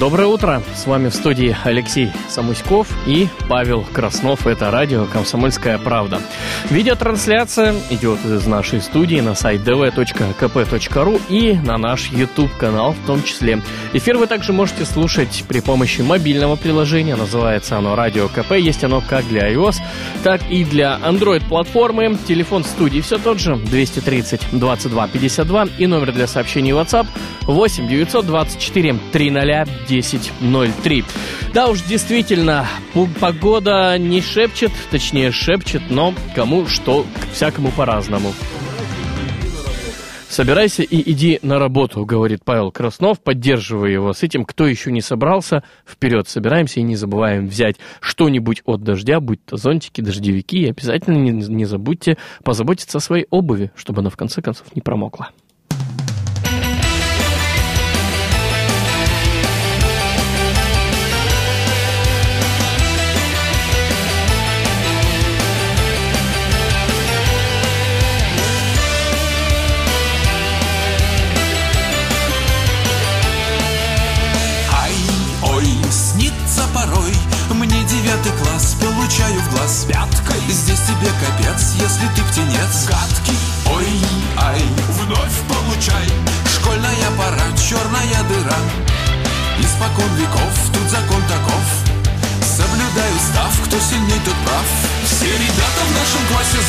Доброе утро! С вами в студии Алексей Самуськов и Павел Краснов. Это радио «Комсомольская правда». Видеотрансляция идет из нашей студии на сайт dv.kp.ru и на наш YouTube-канал в том числе. Эфир вы также можете слушать при помощи мобильного приложения. Называется оно «Радио КП». Есть оно как для iOS, так и для Android-платформы. Телефон студии все тот же 230 22 52 и номер для сообщений WhatsApp 8 924 300 10.03. Да уж, действительно, погода не шепчет, точнее шепчет, но кому что, всякому по-разному. Собирайся и иди на работу, говорит Павел Краснов, поддерживая его с этим. Кто еще не собрался, вперед собираемся и не забываем взять что-нибудь от дождя, будь то зонтики, дождевики. И обязательно не, не забудьте позаботиться о своей обуви, чтобы она в конце концов не промокла.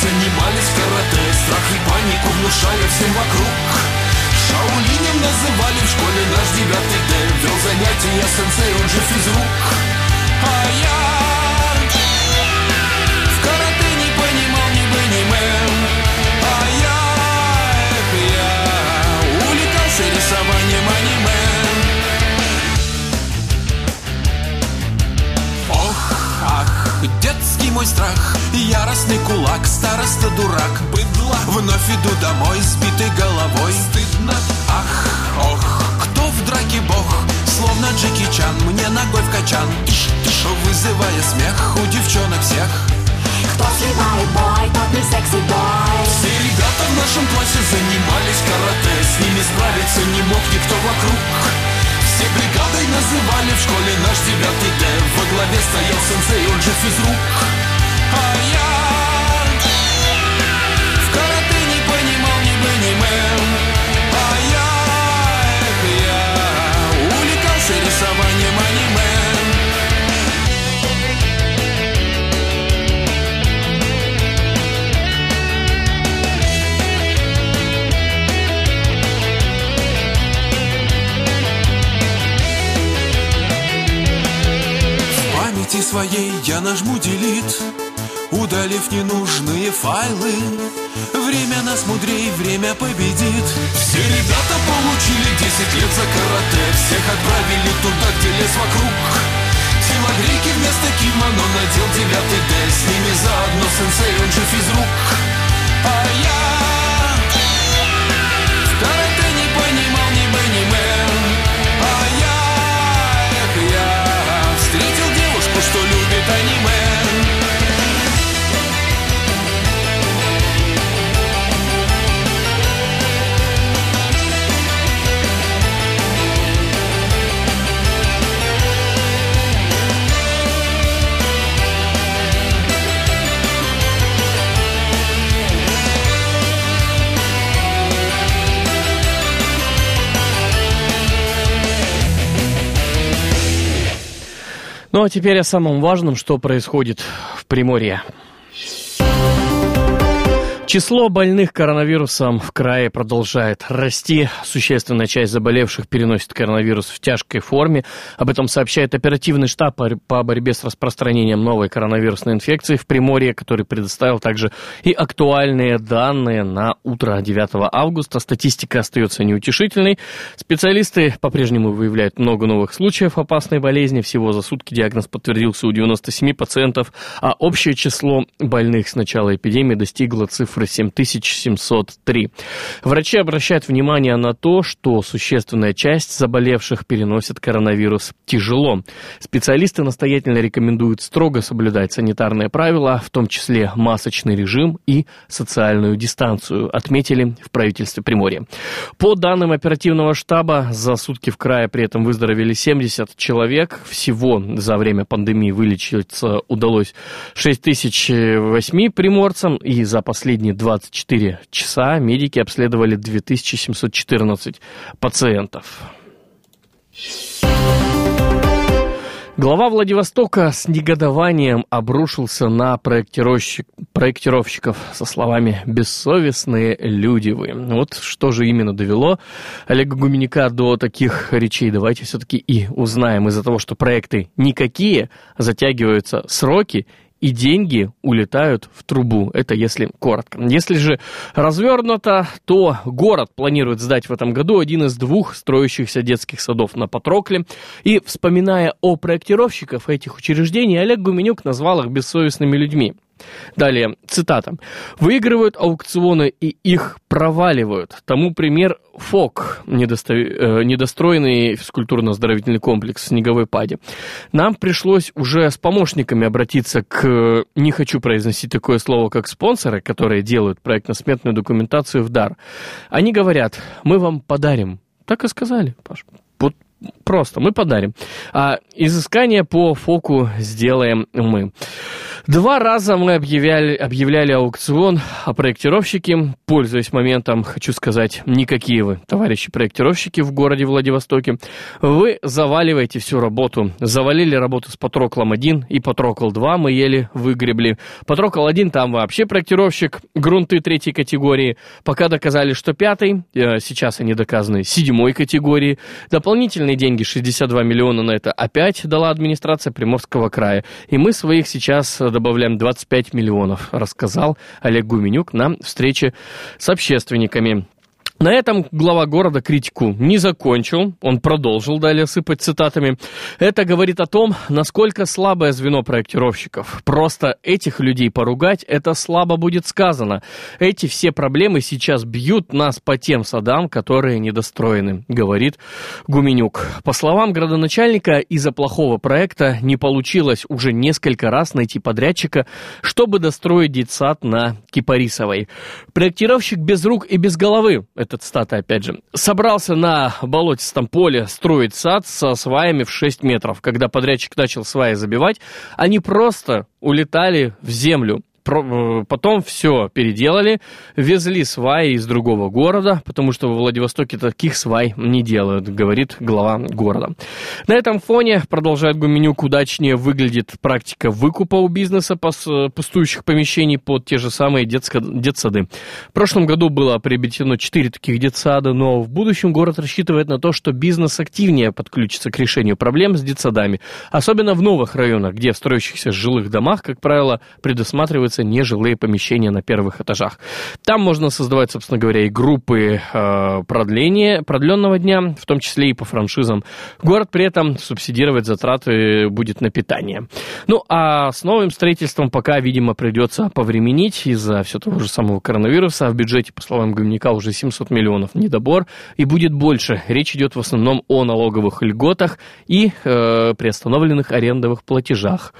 Занимались карате. Страх и панику внушали всем вокруг. Шаолинем называли в школе наш девятый Д Вел занятия сенсей, он же физрук. А я рисованием аниме. Ох, ах, детский мой страх Яростный кулак, староста дурак. Быдло, вновь иду домой Сбитой головой. Стыдно, ах, ох Кто в драке бог? Словно Джеки Чан Мне ногой в качан. Тыш, тыш, Вызывая смех у девчонок всех. Кто сливает бой, тот не секси-бой Все ребята в нашем классе занимались карате. С ними справиться не мог никто вокруг. Все бригадой называли в школе наш девятый Д. Во главе стоял сенсей, он же физрук своей я нажму делит Удалив ненужные файлы Время нас мудрей, время победит. Все ребята получили 10 лет за карате Всех отправили туда, где лес вокруг. Телогрейки вместо кимоно надел девятый Д С ними заодно сенсей, он же физрук А я Ну теперь о самом важном, что происходит в Приморье. Число больных коронавирусом в крае продолжает расти. Существенная часть заболевших переносит коронавирус в тяжкой форме. Об этом сообщает оперативный штаб по борьбе с распространением новой коронавирусной инфекции в Приморье, который предоставил также и актуальные данные на утро 9 августа. Статистика остается неутешительной. Специалисты по-прежнему выявляют много новых случаев опасной болезни. Всего за сутки диагноз подтвердился у 97 пациентов, а общее число больных с начала эпидемии достигло цифры цифры 7703. Врачи обращают внимание на то, что существенная часть заболевших переносит коронавирус тяжело. Специалисты настоятельно рекомендуют строго соблюдать санитарные правила, в том числе масочный режим и социальную дистанцию, отметили в правительстве Приморья. По данным оперативного штаба, за сутки в крае при этом выздоровели 70 человек. Всего за время пандемии вылечиться удалось 6008 приморцам, и за последние последние 24 часа медики обследовали 2714 пациентов. Глава Владивостока с негодованием обрушился на проектировщик, проектировщиков со словами «бессовестные люди вы». Вот что же именно довело Олега Гуменяка до таких речей. Давайте все-таки и узнаем. Из-за того, что проекты никакие, затягиваются сроки и деньги улетают в трубу. Это если коротко. Если же развернуто, то город планирует сдать в этом году один из двух строящихся детских садов на Патрокле. И, вспоминая о проектировщиках этих учреждений, Олег Гуменюк назвал их бессовестными людьми. Далее, цитата. «Выигрывают аукционы и их проваливают. Тому пример ФОК, недосто... э, недостроенный физкультурно-оздоровительный комплекс в Снеговой Паде. Нам пришлось уже с помощниками обратиться к, не хочу произносить такое слово, как спонсоры, которые делают проектно-сметную документацию в дар. Они говорят, мы вам подарим. Так и сказали, Паш. Вот просто, мы подарим. А изыскание по ФОКу сделаем мы. Два раза мы объявляли, объявляли аукцион, а проектировщики, пользуясь моментом, хочу сказать, никакие вы, товарищи проектировщики в городе Владивостоке, вы заваливаете всю работу. Завалили работу с Патроклом-1 и Патрокл-2 мы еле выгребли. Патрокл-1 там вообще проектировщик, грунты третьей категории. Пока доказали, что пятый, э, сейчас они доказаны седьмой категории. Дополнительные деньги, 62 миллиона на это опять дала администрация Приморского края. И мы своих сейчас добавляем 25 миллионов, рассказал Олег Гуменюк на встрече с общественниками. На этом глава города критику не закончил, он продолжил далее сыпать цитатами. Это говорит о том, насколько слабое звено проектировщиков. Просто этих людей поругать, это слабо будет сказано. Эти все проблемы сейчас бьют нас по тем садам, которые недостроены, говорит Гуменюк. По словам градоначальника, из-за плохого проекта не получилось уже несколько раз найти подрядчика, чтобы достроить детсад на Кипарисовой. Проектировщик без рук и без головы это цитата опять же, собрался на болотистом поле строить сад со сваями в 6 метров. Когда подрядчик начал сваи забивать, они просто улетали в землю. Э, потом все переделали, везли сваи из другого города, потому что во Владивостоке таких свай не делают, говорит глава города. На этом фоне, продолжает Гуменюк, удачнее выглядит практика выкупа у бизнеса пустующих помещений под те же самые детско- детсады. В прошлом году было приобретено 4 таких детсада, но в будущем город рассчитывает на то, что бизнес активнее подключится к решению проблем с детсадами, особенно в новых районах, где в строящихся жилых домах, как правило, предусматривается строятся нежилые помещения на первых этажах. Там можно создавать, собственно говоря, и группы э, продления, продленного дня, в том числе и по франшизам. Город при этом субсидировать затраты будет на питание. Ну, а с новым строительством пока, видимо, придется повременить из-за все того же самого коронавируса. В бюджете, по словам Гомняка, уже 700 миллионов недобор, и будет больше. Речь идет в основном о налоговых льготах и э, приостановленных арендовых платежах.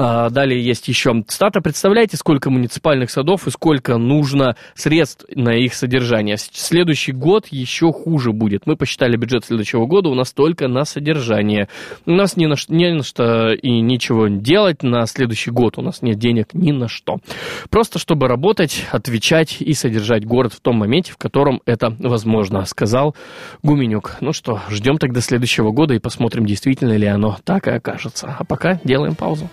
А, далее есть еще цитата. Представляете, сколько муниципальных садов и сколько нужно средств на их содержание? Следующий год еще хуже будет. Мы посчитали бюджет следующего года, у нас только на содержание. У нас не на, не на что и ничего делать на следующий год. У нас нет денег ни на что. Просто чтобы работать, отвечать и содержать город в том моменте, в котором это возможно, сказал Гуменюк. Ну что, ждем тогда следующего года и посмотрим, действительно ли оно так и окажется. А пока делаем паузу.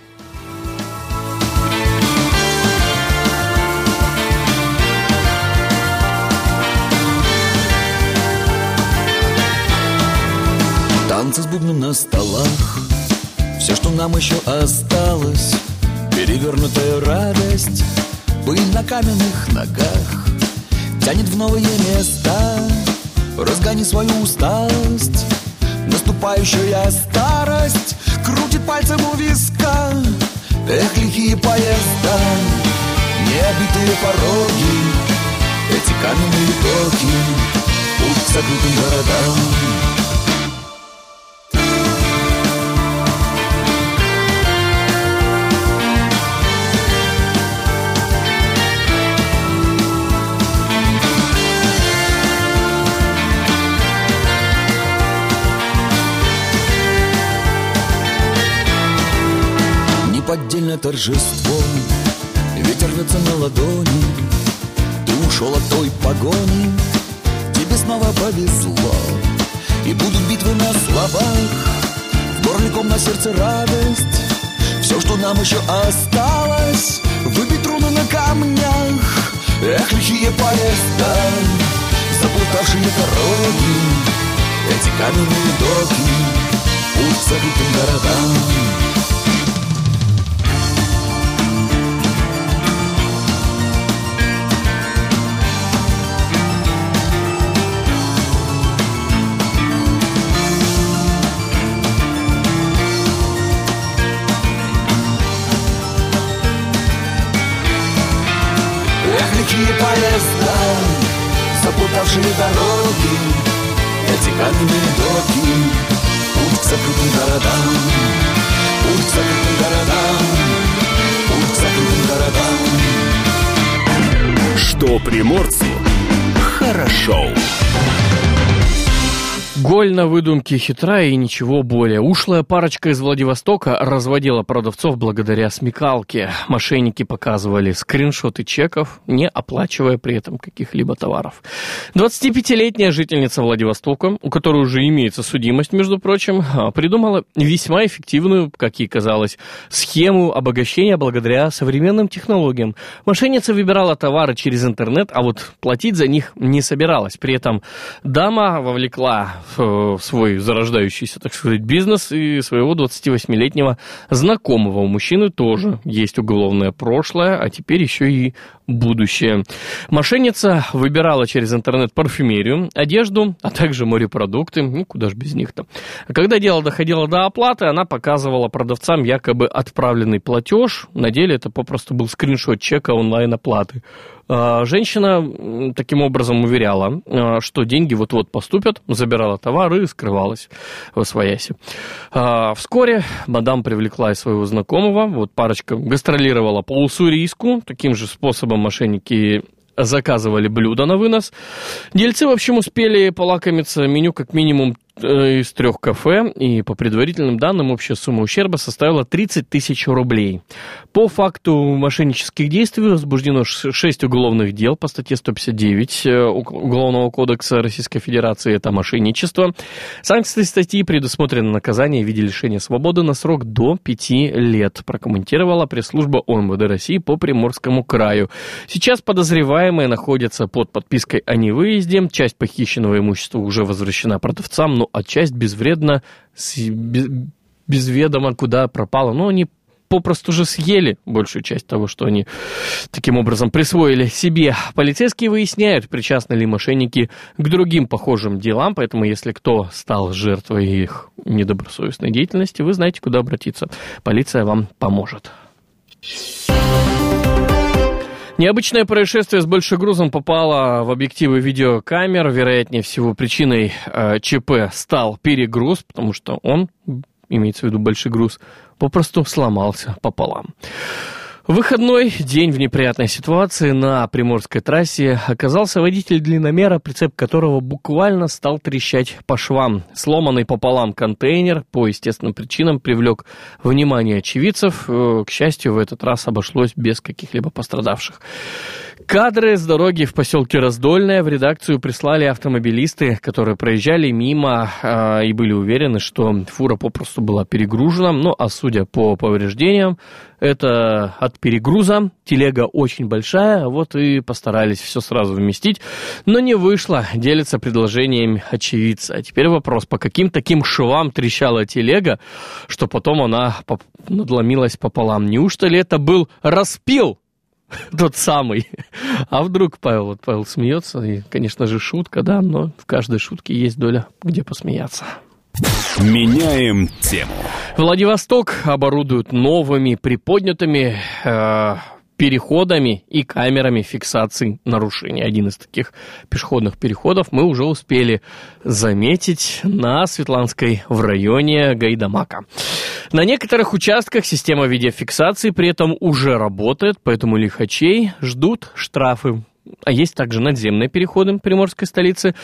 Холодным на столах. Все, что нам еще осталось Перевернутая радость Пыль на каменных ногах. Тянет в новые места Разгони свою усталость. Наступающая старость Крутит пальцем у виска. Эх, лихие поезда Необитые пороги Эти каменные токи Путь к закрытым городам неподдельное торжество Ветер рвется на ладони Ты ушел от той погони. Тебе снова повезло И будут битвы на словах. В горле ком на сердце радость. Все, что нам еще осталось Выбить руны на камнях. Эх, лихие поезда Заплутавшие дороги Эти каменные доки Путь забытым городам Легкие поезда, запутавшие дороги Эти каменные доки, путь к закрытым городам Путь к закрытым городам, путь к закрытым городам. Что приморцу хорошо. Голь на выдумке хитрая и ничего более. Ушлая парочка из Владивостока разводила продавцов благодаря смекалке. Мошенники показывали скриншоты чеков, не оплачивая при этом каких-либо товаров. 25-летняя жительница Владивостока, у которой уже имеется судимость, между прочим, придумала весьма эффективную, как ей казалось, схему обогащения благодаря современным технологиям. Мошенница выбирала товары через интернет, а вот платить за них не собиралась. При этом дама вовлекла в свой зарождающийся, так сказать, бизнес и своего 28-летнего знакомого. У мужчины тоже есть уголовное прошлое, а теперь еще и будущее. Мошенница выбирала через интернет парфюмерию, одежду, а также морепродукты. Ну, куда же без них-то. Когда дело доходило до оплаты, она показывала продавцам якобы отправленный платеж. На деле это попросту был скриншот чека онлайн-оплаты. А, женщина таким образом уверяла, а, что деньги вот-вот поступят, забирала товар и скрывалась в своясе. А, вскоре мадам привлекла и своего знакомого, вот парочка гастролировала по Уссурийску, таким же способом мошенники заказывали блюда на вынос. Дельцы, в общем, успели полакомиться меню как минимум из трех кафе, и по предварительным данным общая сумма ущерба составила 30 тысяч рублей. По факту мошеннических действий возбуждено 6 уголовных дел по статье 159 э, Уголовного кодекса Российской Федерации, это мошенничество. Санкции статьи предусмотрено наказание в виде лишения свободы на срок до 5 лет, прокомментировала пресс-служба ОМВД России по Приморскому краю. Сейчас подозреваемые находятся под подпиской о невыезде, часть похищенного имущества уже возвращена продавцам, но ну, а часть безвредно, без, без ведома куда пропала. Но они попросту же съели большую часть того, что они таким образом присвоили себе. Полицейские выясняют, причастны ли мошенники к другим похожим делам, поэтому если кто стал жертвой их недобросовестной деятельности, вы знаете, куда обратиться. Полиция вам поможет. Необычное происшествие с большим грузом попало в объективы видеокамер. Вероятнее всего, причиной э, ЧП стал перегруз, потому что он, имеется в виду большой груз, попросту сломался пополам. Выходной день в неприятной ситуации на Приморской трассе оказался водитель длинномера, прицеп которого буквально стал трещать по швам. Сломанный пополам контейнер по естественным причинам привлек внимание очевидцев. Э, к счастью, в этот раз обошлось без каких-либо пострадавших. Кадры с дороги в поселке Раздольное в редакцию прислали автомобилисты, которые проезжали мимо э, и были уверены, что фура попросту была перегружена. Ну, а судя по повреждениям, это от перегруза. Телега очень большая, вот и постарались все сразу вместить. Но не вышло, делится предложением очевидца. А теперь вопрос, по каким таким швам трещала телега, что потом она надломилась пополам? Неужто ли это был распил тот самый. А вдруг Павел, вот Павел смеется, и, конечно же, шутка, да, но в каждой шутке есть доля, где посмеяться. Меняем тему. Владивосток оборудуют новыми приподнятыми э, переходами и камерами фиксации нарушений. Один из таких пешеходных переходов мы уже успели заметить на Светланской в районе Гайдамака. На некоторых участках система видеофиксации при этом уже работает, поэтому лихачей ждут штрафы. А есть также надземные переходы приморской столицы.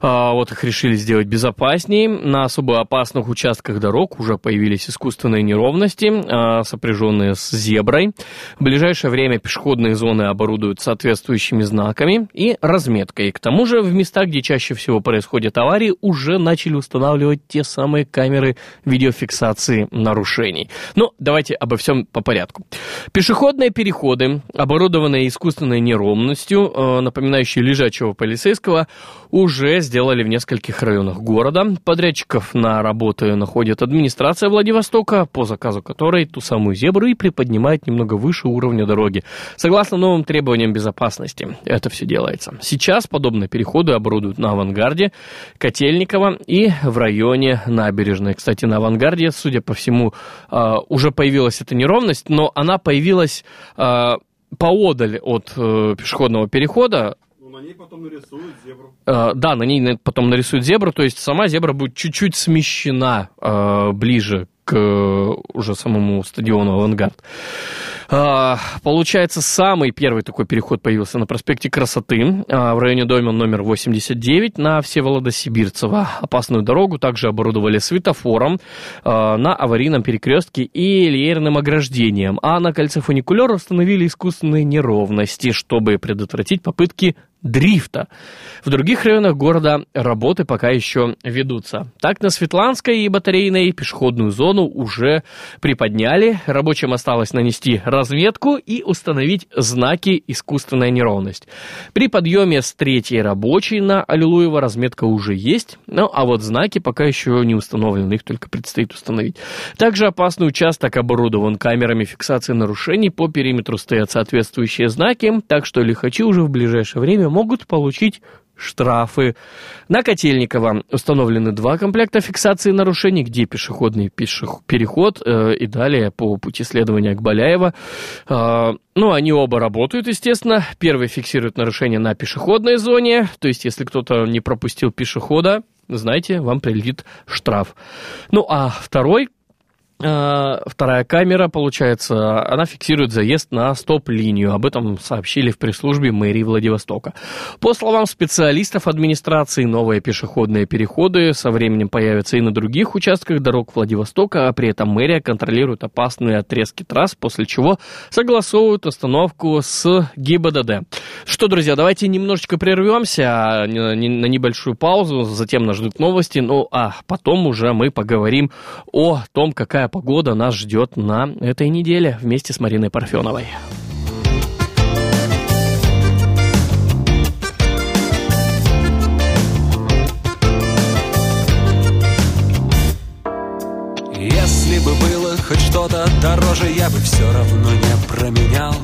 А, вот их решили сделать безопаснее. На особо опасных участках дорог уже появились искусственные неровности, а, сопряженные с зеброй. В ближайшее время пешеходные зоны оборудуют соответствующими знаками и разметкой. К тому же в местах, где чаще всего происходят аварии, уже начали устанавливать те самые камеры видеофиксации нарушений. Но давайте обо всем по порядку. Пешеходные переходы, оборудованные искусственной неровностью, э, напоминающие лежачего полицейского, уже сделали в нескольких районах города. Подрядчиков на работы находит администрация Владивостока, по заказу которой ту самую зебру и приподнимает немного выше уровня дороги. Согласно новым требованиям безопасности, это все делается. Сейчас подобные переходы оборудуют на авангарде, Котельниково и в районе набережной. Кстати, на авангарде, судя по всему, э, уже появилась эта неровность, но она появилась э, поодаль от э, пешеходного перехода. На ней потом нарисуют зебру. Э, да, на ней потом нарисуют зебру, то есть сама зебра будет чуть-чуть смещена э, ближе к э, уже самому стадиону «Авангард». А, Получается, самый первый такой переход появился на проспекте Красоты, а, в районе дома номер 89 на Всеволода Сибирцева. Опасную дорогу также оборудовали светофором а, на аварийном перекрестке и леерным ограждением, а на кольце фуникулера установили искусственные неровности, чтобы предотвратить попытки дрифта. В других районах города работы пока еще ведутся. Так, на Светланской и Батарейной пешеходную зону уже приподняли. Рабочим осталось нанести разметку и установить знаки «Искусственная неровность». При подъеме с третьей рабочей на Аллилуева разметка уже есть, ну а вот знаки пока еще не установлены, их только предстоит установить. Также опасный участок оборудован камерами фиксации нарушений, по периметру стоят соответствующие знаки, так что лихачи уже в ближайшее время могут получить штрафы. На Котельниково установлены два комплекта фиксации нарушений, где пешеходный пешех- переход э, и далее по пути следования к Баляева. Э, ну, они оба работают, естественно. Первый фиксирует нарушение на пешеходной зоне, то есть если кто-то не пропустил пешехода, знаете, вам прилетит штраф. Ну, а второй Вторая камера, получается, она фиксирует заезд на стоп-линию. Об этом сообщили в пресс-службе мэрии Владивостока. По словам специалистов администрации, новые пешеходные переходы со временем появятся и на других участках дорог Владивостока, а при этом мэрия контролирует опасные отрезки трасс, после чего согласовывают установку с ГИБДД. Что, друзья, давайте немножечко прервемся на на небольшую паузу, затем нас ждут новости, ну а потом уже мы поговорим о том, какая погода нас ждет на этой неделе вместе с Мариной Парфеновой. Если бы было хоть что-то дороже, я бы все равно не променял.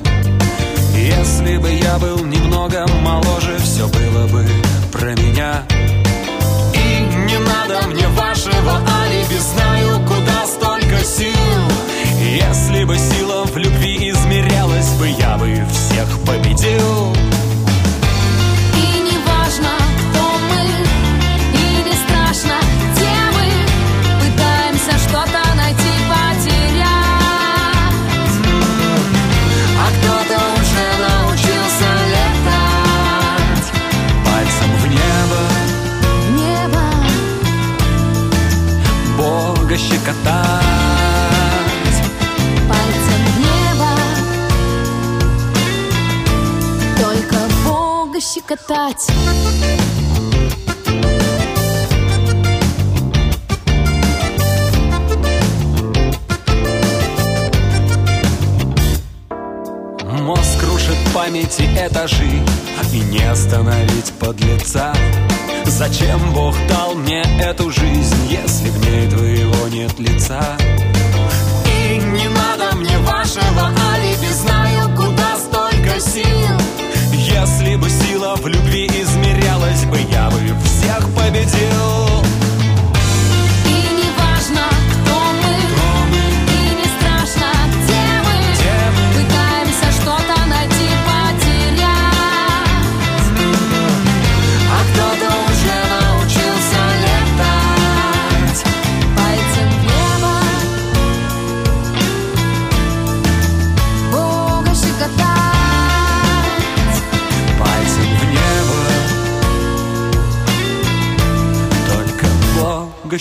Если бы я был немного моложе, все было бы про меня. И не надо мне вашего алиби, знаю, куда сил. Если бы сила в любви измерялась бы, я бы всех победил. И не важно, кто мы, и не страшно, где мы Пытаемся что-то найти, потерять А кто-то уже научился летать Пальцем в небо небо Бога щекотать. Щекотать. Мозг крушит памяти этажи И не остановить подлеца Зачем Бог дал мне эту жизнь Если в ней твоего нет лица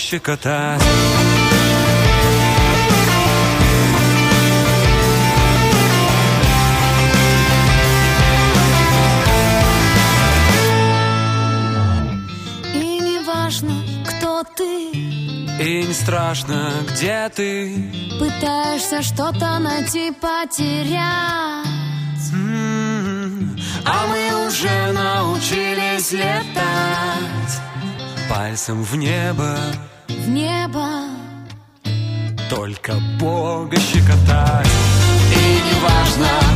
щекотать И не важно, кто ты. И не страшно, где ты. Пытаешься что-то найти, потерять. М, А мы уже научились летать. Пальцем в небо Небо. Только Бога щекотать И не важно,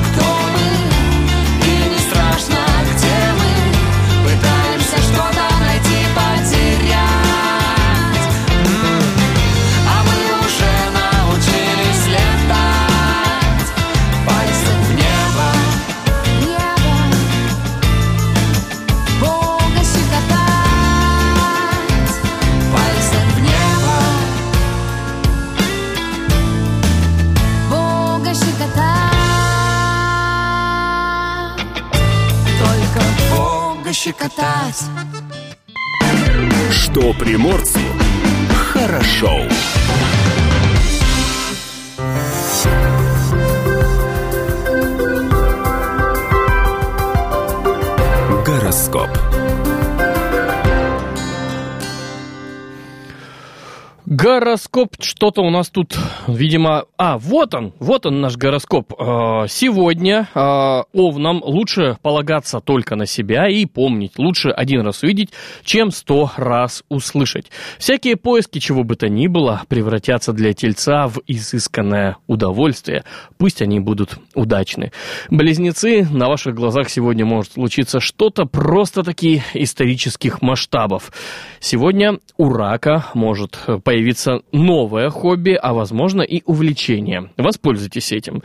Гороскоп, что-то у нас тут, видимо... А, вот он, вот он наш гороскоп. Э, Сегодня э, овнам лучше полагаться только на себя и помнить. Лучше один раз увидеть, чем сто раз услышать. Всякие поиски, чего бы то ни было, превратятся для тельца в изысканное удовольствие. Пусть они будут удачны. Близнецы, на ваших глазах сегодня может случиться что-то просто-таки исторических масштабов. Сегодня у рака может появиться новое хобби, а возможно и увлечение. Воспользуйтесь этим.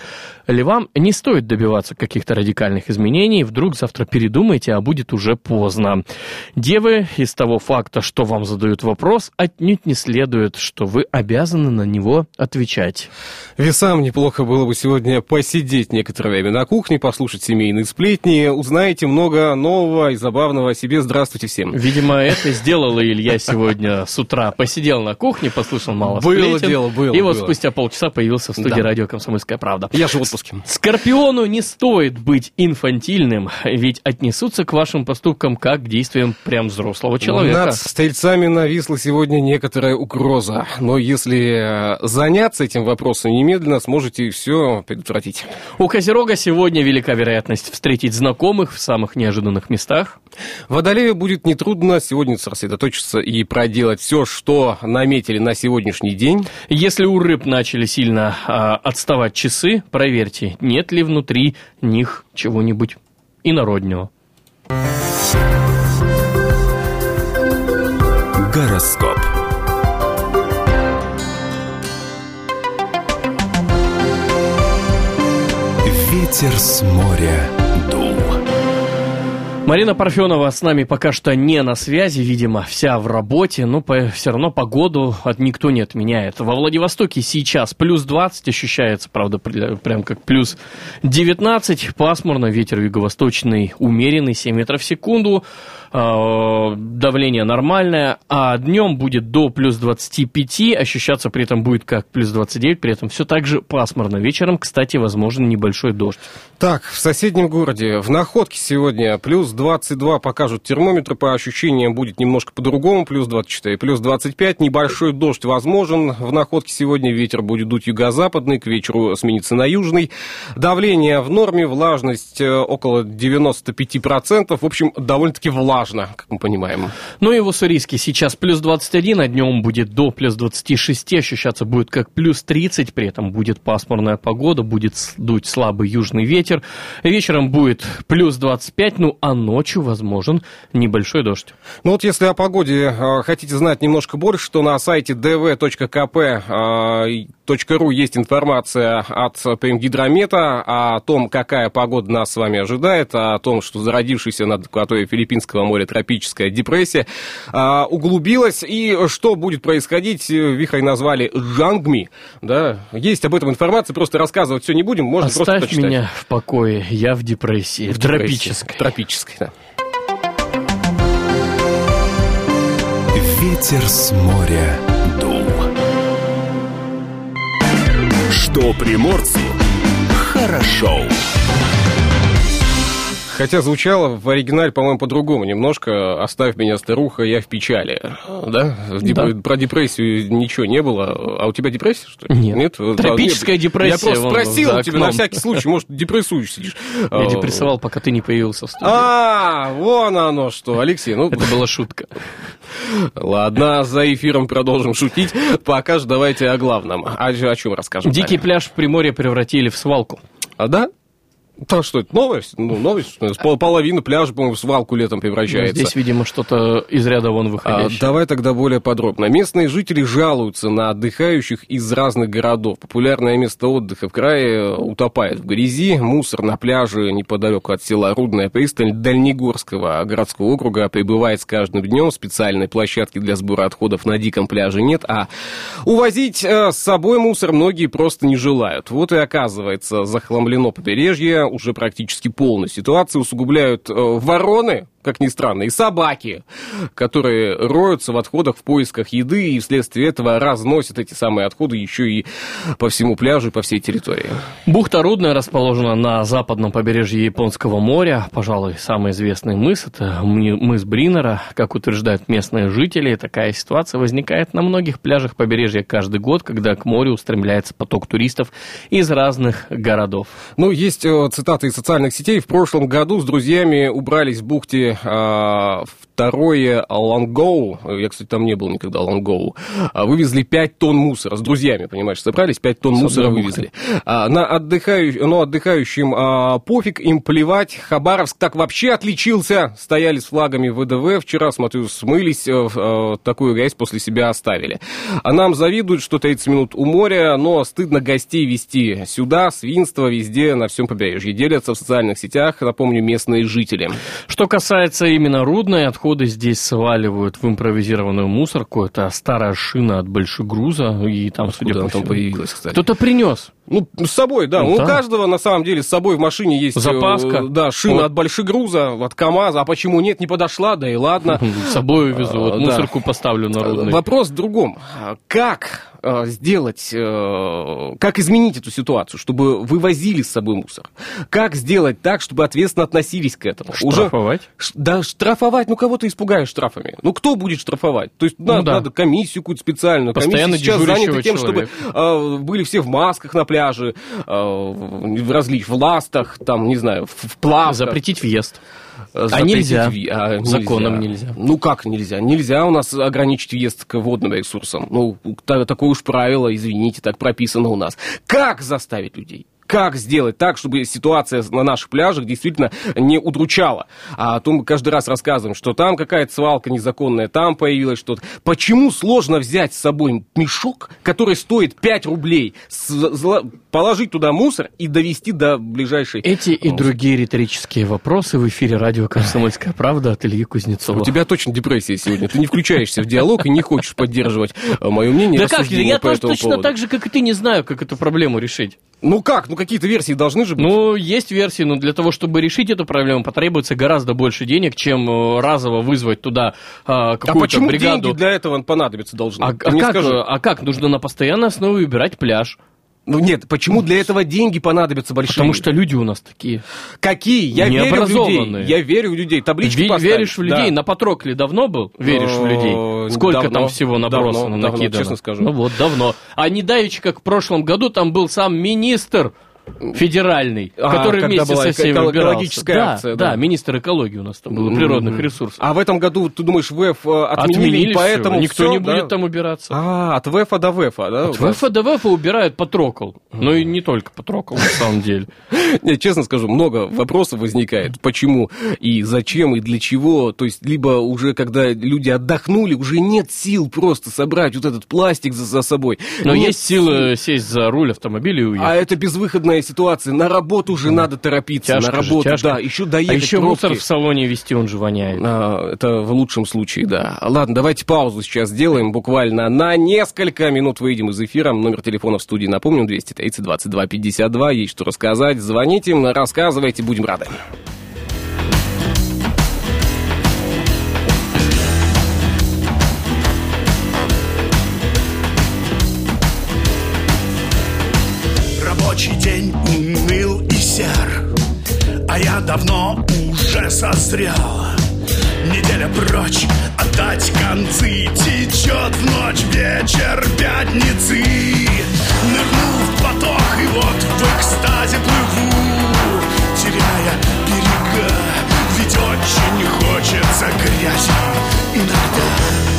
Львам не стоит добиваться каких-то радикальных изменений, вдруг завтра передумаете, а будет уже поздно. Девы, из того факта, что вам задают вопрос, отнюдь не следует, что вы обязаны на него отвечать. Весам неплохо было бы сегодня посидеть некоторое время на кухне, послушать семейные сплетни, узнаете много нового и забавного о себе. Здравствуйте всем. Видимо, это сделал и Илья сегодня с утра. Посидел на кухне, послушал мало Было сплетен, дело, было, И вот было. спустя полчаса появился в студии Да. радио «Комсомольская правда». Я же в отпуске. Скорпиону не стоит быть инфантильным, ведь отнесутся к вашим поступкам как к действиям прям взрослого человека. Над стрельцами нависла сегодня некоторая угроза. Но если э, заняться этим вопросом, немедленно сможете все предотвратить. У Козерога сегодня велика вероятность встретить знакомых в самых неожиданных местах. Водолею будет нетрудно сегодня сосредоточиться и проделать все, что наметили на сегодняшний день. Если у рыб начали сильно а, отставать часы, проверьте, нет ли внутри них чего-нибудь инороднего. Гороскоп. Ветер с моря дул. Марина Парфенова с нами пока что не на связи, видимо, вся в работе, но все равно погоду от никто не отменяет. Во Владивостоке сейчас плюс 20 ощущается, правда, прям как плюс 19, пасмурно, ветер юго-восточный умеренный, 7 метров в секунду, э, давление нормальное, а днем будет до плюс 25, ощущаться при этом будет как плюс 29, при этом все так же пасмурно. Вечером, кстати, возможен небольшой дождь. Так, в соседнем городе, в Находке сегодня плюс 22 покажут термометры, по ощущениям будет немножко по-другому, плюс 24, плюс 25, небольшой дождь возможен, в Находке сегодня ветер будет дуть юго-западный, к вечеру сменится на южный, давление в норме, влажность э, около 95%, в общем, довольно-таки влажно, как мы понимаем. Ну и в Уссурийске сейчас плюс 21, а днем будет до плюс 26, ощущаться будет как плюс 30, при этом будет пасмурная погода, будет дуть слабый южный ветер. Вечером будет плюс 25, ну а ночью возможен небольшой дождь. Ну вот если о погоде э, хотите знать немножко больше, то на сайте dv.kp.ru есть информация от Премгидромета о том, какая погода нас с вами ожидает, о том, что зародившаяся над акваторией Филиппинского моря тропическая депрессия э, углубилась, и что будет происходить, э, вихрь назвали Жангми, да, есть об этом информация, просто рассказывать все не будем, можно просто Оставь почитать. меня в покое, я в депрессии, в, Депрессия. тропической. Тропической, да. Ветер с моря дул. Что приморцу хорошо. Хотя звучало в оригинале, по-моему, по-другому немножко. «Оставь меня, старуха, я в печали». Да? Деп- Да. Про депрессию ничего не было. А у тебя депрессия, что ли? Нет. Тропическая а, нет. депрессия Я просто спросил у тебя на всякий случай. Может, депрессуешь сидишь. Я А, депрессовал, пока ты не появился в студии. А, вон оно что. Алексей, ну, Это была шутка. ладно, за эфиром продолжим шутить. Пока же давайте о главном. А о, о чем расскажем? Дикий пляж в Приморье превратили в свалку. А, да? Да, что это, новость? Ну, новость, половина пляжа, по-моему, в свалку летом превращается. Здесь, видимо, что-то из ряда вон А, выходящее. давай тогда более подробно. Местные жители жалуются на отдыхающих из разных городов. Популярное место отдыха в крае утопает в грязи. Мусор на пляже неподалеку от села Рудная пристань Дальнегорского городского округа прибывает с каждым днем. Специальной площадки для сбора отходов на диком пляже нет, а увозить э, с собой мусор многие просто не желают. Вот и оказывается, захламлено побережье уже практически полностью. Ситуацию усугубляют э, вороны, как ни странно, и собаки, которые роются в отходах в поисках еды и вследствие этого разносят эти самые отходы еще и по всему пляжу и по всей территории. Бухта Рудная расположена на западном побережье Японского моря. Пожалуй, самый известный мыс – это мы- мыс Бринера. Как утверждают местные жители, такая ситуация возникает на многих пляжах побережья каждый год, когда к морю устремляется поток туристов из разных городов. Ну, есть э, цитаты из социальных сетей. В прошлом году с друзьями убрались в бухте а, второе Лангоу. Я, кстати, там не был никогда Лангоу. А, Вывезли 5 тонн мусора. С друзьями, понимаешь, собрались, 5 тонн С мусора вывезли. А, на отдыхаю... Но отдыхающим а, пофиг, им плевать. Хабаровск так вообще отличился. Стояли с флагами ВДВ. Вчера, смотрю, смылись, э, такую грязь после себя оставили. А нам завидуют, что 30 минут у моря, но стыдно гостей вести сюда, свинство везде, на всем побережье. Делятся в социальных сетях, напомню, местные жители. Что касается именно Рудной, отходы здесь сваливают в импровизированную мусорку. Это старая шина от большегруза, и там, судя Куда по всему, появилась, кстати? Кто-то принес. Ну, с собой, да. Ну, да. У каждого, на самом деле, с собой в машине есть... э, Запаска. Да, шина Вот. от большегруза, от КАМАЗа. А почему нет, не подошла, да и ладно. С собой увезу. Вот А, да. мусорку поставлю на Рудной. Вопрос в другом. Как э, сделать, э, как изменить эту ситуацию, чтобы вывозили с собой мусор? Как сделать так, чтобы ответственно относились к этому? Штрафовать? Ш- Да, штрафовать, ну кого ты испугаешь штрафами? Ну кто будет штрафовать? То есть Ну надо, да. надо комиссию какую-то специальную. Постоянно Комиссия сейчас занята тем, человека. чтобы э, были все в масках на пляже, э, в различных, в ластах, там, не знаю, в, в плавках. Запретить въезд. Э, А запретить нельзя. ви- а Законом нельзя. Ну как нельзя? Нельзя у нас ограничить въезд к водным ресурсам. Ну, та- такое уж правило, извините, так прописано у нас. Как заставить людей? Как сделать так, чтобы ситуация на наших пляжах действительно не удручала? А то мы каждый раз рассказываем, что там какая-то свалка незаконная, там появилось что-то. Почему сложно взять с собой мешок, который стоит 5 рублей, положить туда мусор и довести до ближайшей... Эти и другие риторические вопросы в эфире радио «Комсомольская правда» от Ильи Кузнецова. У тебя точно депрессия сегодня. Ты не включаешься в диалог и не хочешь поддерживать э, мое мнение. Да как, я тоже точно так же, как и ты, не знаю, как эту проблему решить. Ну как? Ну какие-то версии должны же быть. Ну, есть версии, но для того, чтобы решить эту проблему, потребуется гораздо больше денег, чем э, разово вызвать туда э, а какую-то почему бригаду. деньги для этого понадобиться должны? А, а как, скажи. а как? Нужно на постоянной основе убирать пляж. Ну нет, почему для этого деньги понадобятся большие? Потому что люди у нас такие. Какие? Я верю в людей. Я верю в людей. Таблички поставить. веришь в людей? Да. На Патрокле давно был? Веришь в людей? Сколько давно. там всего набросано, Давно, давно, накидано? честно скажу. Ну вот, давно. А не давеча, как в прошлом году, там был сам министр федеральный, А, который вместе была со всеми эко- экологическая да, акция, да, да. министр экологии у нас там был, природных ресурсов. А в этом году, ты думаешь, ВЭФ э, отменили, Отменили поэтому всё, никто всё, не да? будет там убираться. А, от ВЭФа до ВЭФа, да? От ВФ до ВФ убирают Патрокл. Ну и не только Патрокл, на самом деле. Нет, честно скажу, много вопросов возникает. Почему и зачем и для чего? То есть, либо уже когда люди отдохнули, уже нет сил просто собрать вот этот пластик за, за собой. Но Нет есть силы сесть за руль автомобиля и уехать. А это безвыходная ситуация. На работу уже надо торопиться. Тяжко на же, работу, тяжко. да. Еще доехать А еще пробки. мусор в салоне вести, он же воняет. А, это в лучшем случае, да. Ладно, давайте паузу сейчас сделаем. Буквально на несколько минут выйдем из эфира. Номер телефона в студии, напомню, 230 22 52. Есть что рассказать. Звоните, рассказывайте, будем рады. День уныл и сер А я давно уже созрел. Неделя прочь, отдать концы Течет в ночь вечер пятницы. Нырнул в поток и вот в экстазе плыву Теряя берега Ведь очень хочется грязи Иногда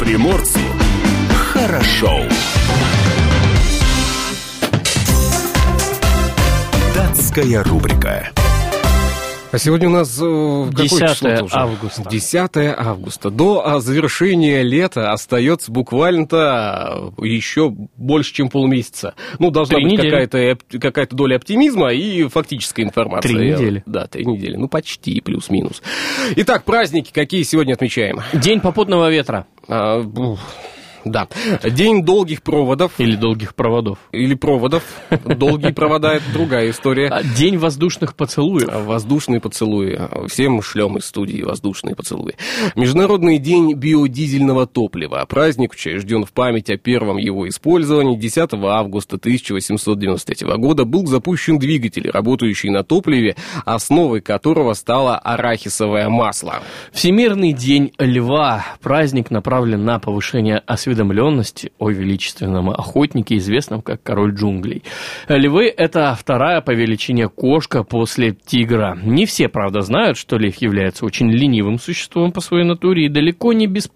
приморцу хорошо. Датская рубрика. А сегодня у нас э, какое 10 число-то уже? августа. 10 августа. До а, завершения лета остается буквально еще больше, чем полмесяца. Ну, должна Три быть какая-то, какая-то доля оптимизма и фактическая информация. Три недели. Да, три недели. Ну, почти, плюс-минус. Итак, праздники какие сегодня отмечаем? День попутного ветра. А, да. День долгих проводов. Или долгих проводов. Или проводов. Долгие провода – это другая история. А, День воздушных поцелуев. Воздушные поцелуи. Всем шлем из студии воздушные поцелуи. Международный день биодизельного топлива. Праздник учрежден в память о первом его использовании. 10 августа 1893 года был запущен двигатель, работающий на топливе, основой которого стало арахисовое масло. Всемирный день льва. Праздник направлен на повышение осведомленности осведомленности о величественном охотнике, известном как король джунглей. Львы – это вторая по величине кошка после тигра. Не все, правда, знают, что лев является очень ленивым существом по своей натуре и далеко не без,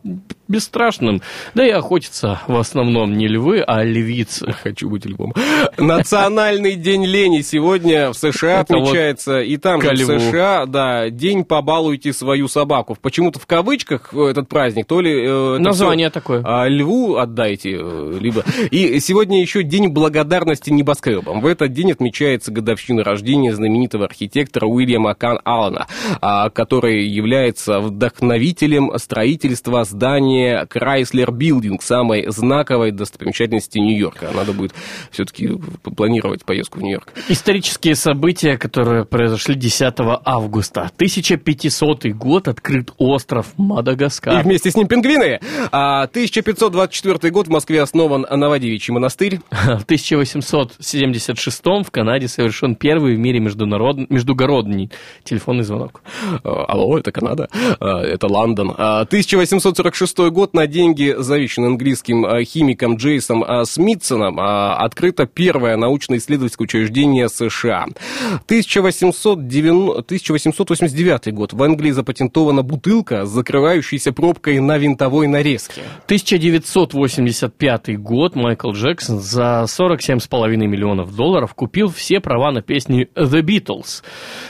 бесстрашным. Да и охотятся в основном не львы, а львицы. Хочу быть львом. Национальный день лени сегодня в США Это вот отмечается. И там же в. США, да, день «Побалуйте свою собаку». Почему-то в кавычках э, этот праздник, то ли... э, Название такое льву отдайте, э, либо... И сегодня еще День благодарности небоскребам. В этот день отмечается годовщина рождения знаменитого архитектора Уильяма Кан Аллана, а, который является вдохновителем строительства здания Chrysler Building, самой знаковой достопримечательности Нью-Йорка. Надо будет все-таки планировать поездку в Нью-Йорк. Исторические события, которые произошли 10 августа. 1500 год открыт остров Мадагаскар. И вместе с ним пингвины. А, 1500 1824 год в Москве основан Новодевичий монастырь. В 1876 в Канаде совершен первый в мире международ... междугородний телефонный звонок. А, алло, это Канада? А, это Лондон. А, 1846 год на деньги, завещанные английским химиком Джейсом Смитсоном, открыто первое научно-исследовательское учреждение США. 1890... 1889 год в Англии запатентована бутылка с закрывающейся пробкой на винтовой нарезке. 1900 1985 год Майкл Джексон за 47,5 миллионов долларов купил все права на песни The Beatles,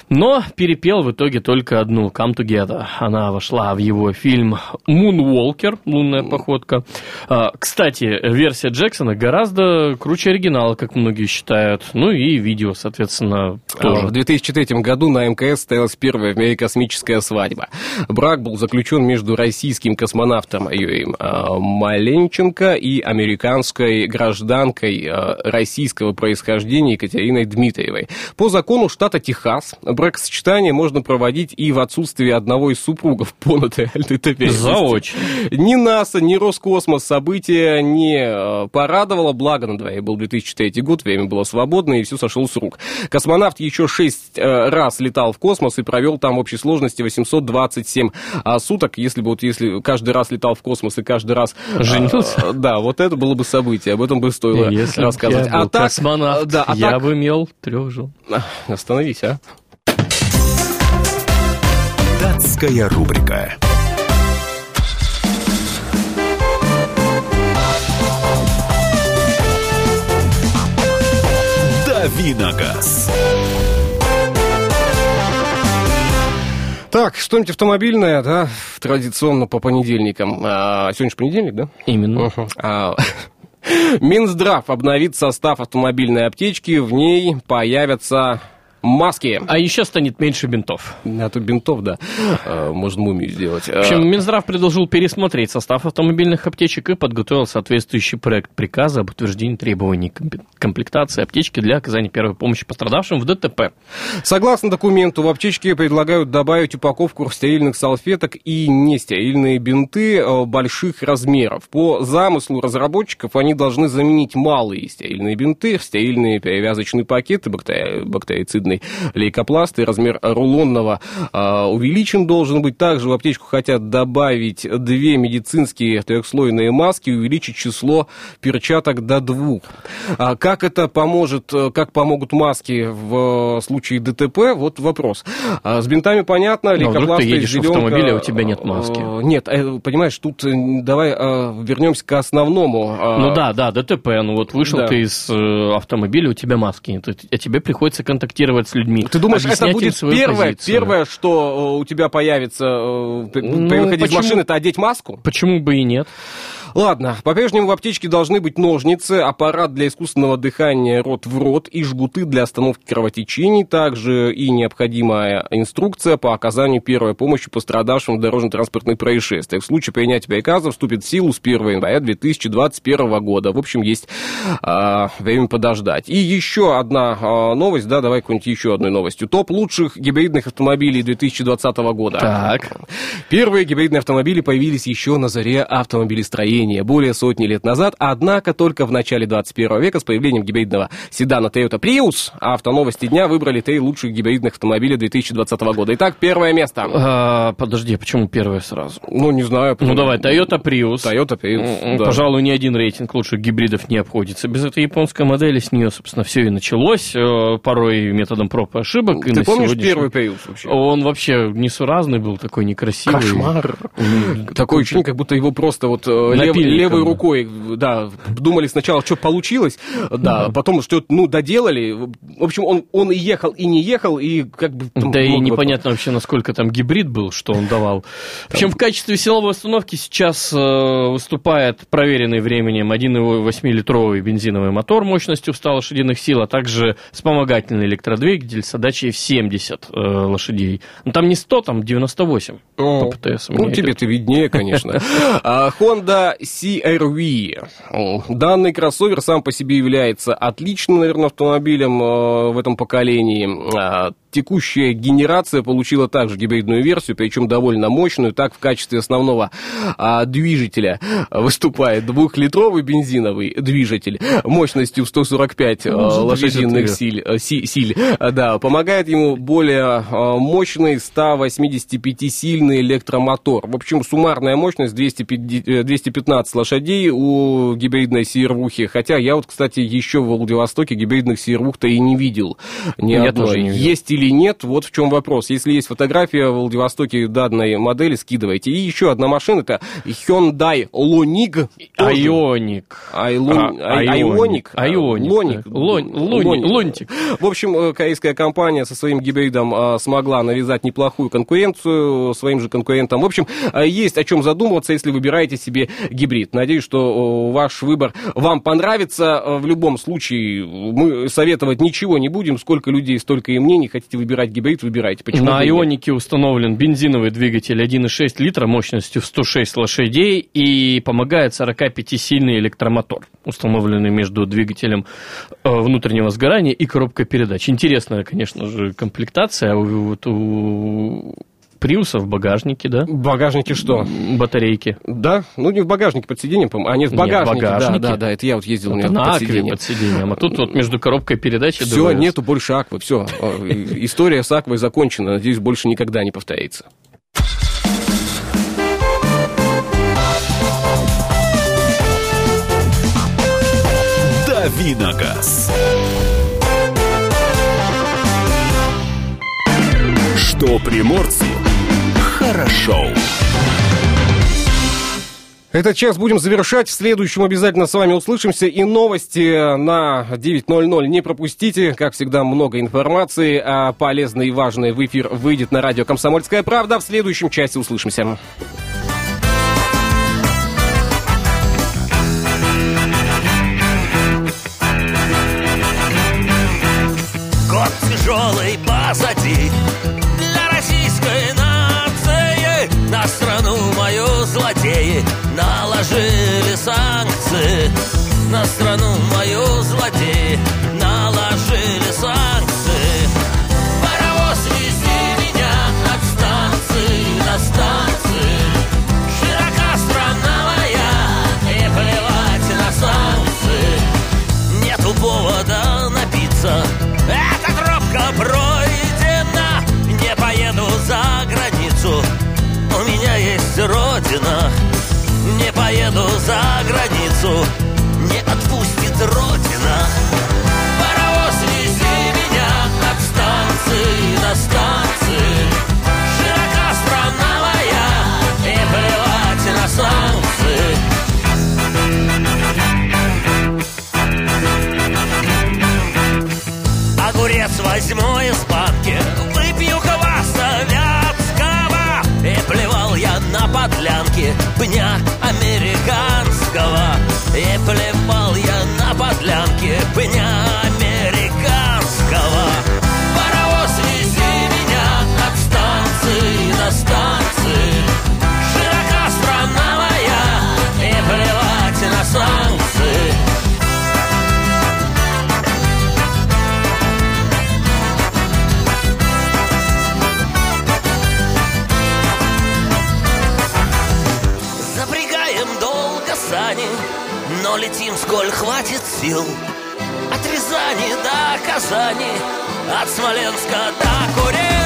но перепел в итоге только одну Come Together. Она вошла в его фильм Moonwalker, лунная походка. А, Кстати, версия Джексона гораздо круче оригинала, как многие считают. Ну и видео, соответственно, тоже. В 2003 году на МКС состоялась первая в мире космическая свадьба. Брак был заключен между российским космонавтом Юрием э, Маленченко и американской гражданкой э, российского происхождения Екатериной Дмитриевой. По закону штата Техас бракосочетание можно проводить и в отсутствии одного из супругов по нотариальной доверенности. Заочно. Ни НАСА, ни Роскосмос события не э, порадовало. Благо, на дворе был 2003 год, время было свободно, и все сошло с рук. Космонавт еще шесть э, раз летал в космос и провел там в общей сложности 827 а, суток. Если бы вот если каждый раз летал в космос и каждый раз... э, Женился? да, вот это было бы событие, об этом бы стоило Если рассказывать. я был а так, космонавт, да, а я так- бы имел трех жен. Остановись, а. Датская рубрика. Давиногаз. Так, что-нибудь автомобильное, да, традиционно по понедельникам. А, сегодня же понедельник, да? Именно. Мгм. А, Минздрав обновит состав автомобильной аптечки, в ней появятся маски. А еще станет меньше бинтов. А то бинтов, да, э, можно мумию сделать. В общем, Минздрав предложил пересмотреть состав автомобильных аптечек и подготовил соответствующий проект приказа об утверждении требований комп- комплектации аптечки для оказания первой помощи пострадавшим в ДТП. Согласно документу, в аптечке предлагают добавить упаковку стерильных салфеток и нестерильные бинты э, больших размеров. По замыслу разработчиков они должны заменить малые стерильные бинты, стерильные перевязочные пакеты, бактери- бактерицидный лейкопласт и размер рулонного э, увеличен должен быть. Также в аптечку хотят добавить две медицинские трехслойные маски увеличить число перчаток до двух. А как это поможет, э, как помогут маски в э, случае ДТП, вот вопрос. А с бинтами понятно, Но вдруг ты едешь в автомобиле, а у тебя нет маски. Нет, э, понимаешь, тут э, давай э, вернемся к основному. А, Ну да, да, ДТП. Ну вот вышел Да. ты из э, автомобиля, у тебя маски нет. А тебе приходится контактировать с людьми. Ты думаешь, это будет первое, позицию. первое, что э, у тебя появится э, при Ну, при выходе из почему? машины, это одеть маску? Почему бы и нет? Ладно, по-прежнему в аптечке должны быть ножницы, аппарат для искусственного дыхания рот в рот и жгуты для остановки кровотечений, также и необходимая инструкция по оказанию первой помощи пострадавшим в дорожно-транспортных происшествиях. В случае принятия приказа вступит в силу с 1 января 2021 года. В общем, есть а, время подождать. И еще одна а, новость, да, давай какую-нибудь еще одной новостью. Топ лучших гибридных автомобилей 2020 года. Так. Первые гибридные автомобили появились еще на заре автомобилестроения. Появления более сотни лет назад, однако только в начале 21 века с появлением гибридного седана Toyota Prius автоновости дня выбрали три лучших гибридных автомобиля 2020 года. Итак, первое место. А, подожди, почему первое сразу? Ну, не знаю. Ну давай, Toyota Prius. Toyota Prius, да. Пожалуй, ни один рейтинг лучших гибридов не обходится. Без этой японской модели с нее, собственно, все и началось, э, порой методом проб и ошибок. и Ты помнишь сегодняшний- первый Prius вообще? Он вообще несуразный был, такой некрасивый. Кошмар. Такое ощущение, как будто его просто вот э, лев- Напильником. Левой рукой, да, думали сначала, что получилось, да, потом что ну доделали. В общем, он, он и ехал, и не ехал, и как бы... там Да и непонятно вообще, насколько там гибрид был, что он давал. Причем в качестве силовой установки сейчас э, выступает проверенный временем 1,8-литровый бензиновый мотор мощностью в 100 лошадиных сил, а также вспомогательный электродвигатель с отдачей в 70 э, лошадей. Ну там не 100, там 98 О, по ПТС. Ну, тебе-то виднее, конечно. А, Honda CR-V. Данный кроссовер сам по себе является отличным, наверное, автомобилем э, в этом поколении. А, Текущая генерация получила также гибридную версию, причем довольно мощную. Так, в качестве основного а, движителя выступает двухлитровый бензиновый движитель мощностью в 145 э, Ну, задвижет лошадиных сил, э, си- силь. А, Да, помогает ему более э, мощный 185-сильный электромотор. В общем, суммарная мощность 250 э, 215 лошадей у гибридной сервухи. Хотя я вот, кстати, еще в Владивостоке гибридных сервух-то и не видел ни Я одной. тоже не видел. Есть или нет, вот в чем вопрос. Если есть фотография в Владивостоке данной модели, скидывайте. И еще одна машина, это Hyundai. Тоже. Айоник. А, Айоник. Айоник. Лонтик. В общем, э, корейская компания со своим гибридом э, смогла навязать неплохую конкуренцию своим же конкурентам. В общем, э, есть о чем задумываться, если выбираете себе гибрид. Надеюсь, что э, ваш выбор вам понравится. Э, В любом случае, мы советовать ничего не будем. Сколько людей, столько и мнений. Хотите выбирать гибрид, выбирайте. Почему На? Ионике установлен бензиновый двигатель 1,6 литра мощностью в 106 лошадей и помогает 45-сильный электромотор, установленный между двигателем э, внутреннего сгорания и коробкой передач. Интересная, конечно же, комплектация. У, вот у Приуса в багажнике, да? В багажнике что? Батарейки. Да? Ну, не в багажнике, под сиденьем, по-моему. А, нет, в Нет, в багажнике. багажнике. Да, да, да, это я вот ездил у меня Это на под акве сиденьем. под сиденьем. А тут вот между коробкой передач и Все, нету больше аквы, все. История с аквой закончена. Надеюсь, больше никогда не повторится. Давиногаз. Что приморцу хорошо. Этот час будем завершать. В следующем обязательно с вами услышимся. И новости на 9.00 не пропустите. Как всегда, много информации, а полезной и важной в эфир выйдет на радио «Комсомольская правда». В следующем часе услышимся. Год тяжелый позади Для российской нации На страну мою злодеи Наложили санкции. На страну мою злодеи Наложили санкции родина. Не поеду за границу Пня сколь хватит сил От Рязани до Казани От Смоленска до Курил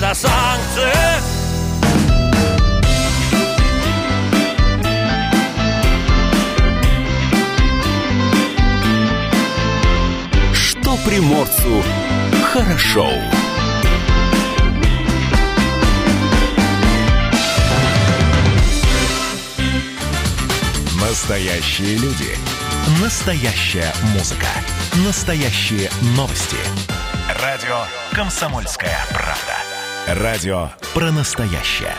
на санкции Что приморцу хорошо. Настоящие люди. Настоящая музыка. Настоящие новости. Радио «Комсомольская правда». Радио про настоящее.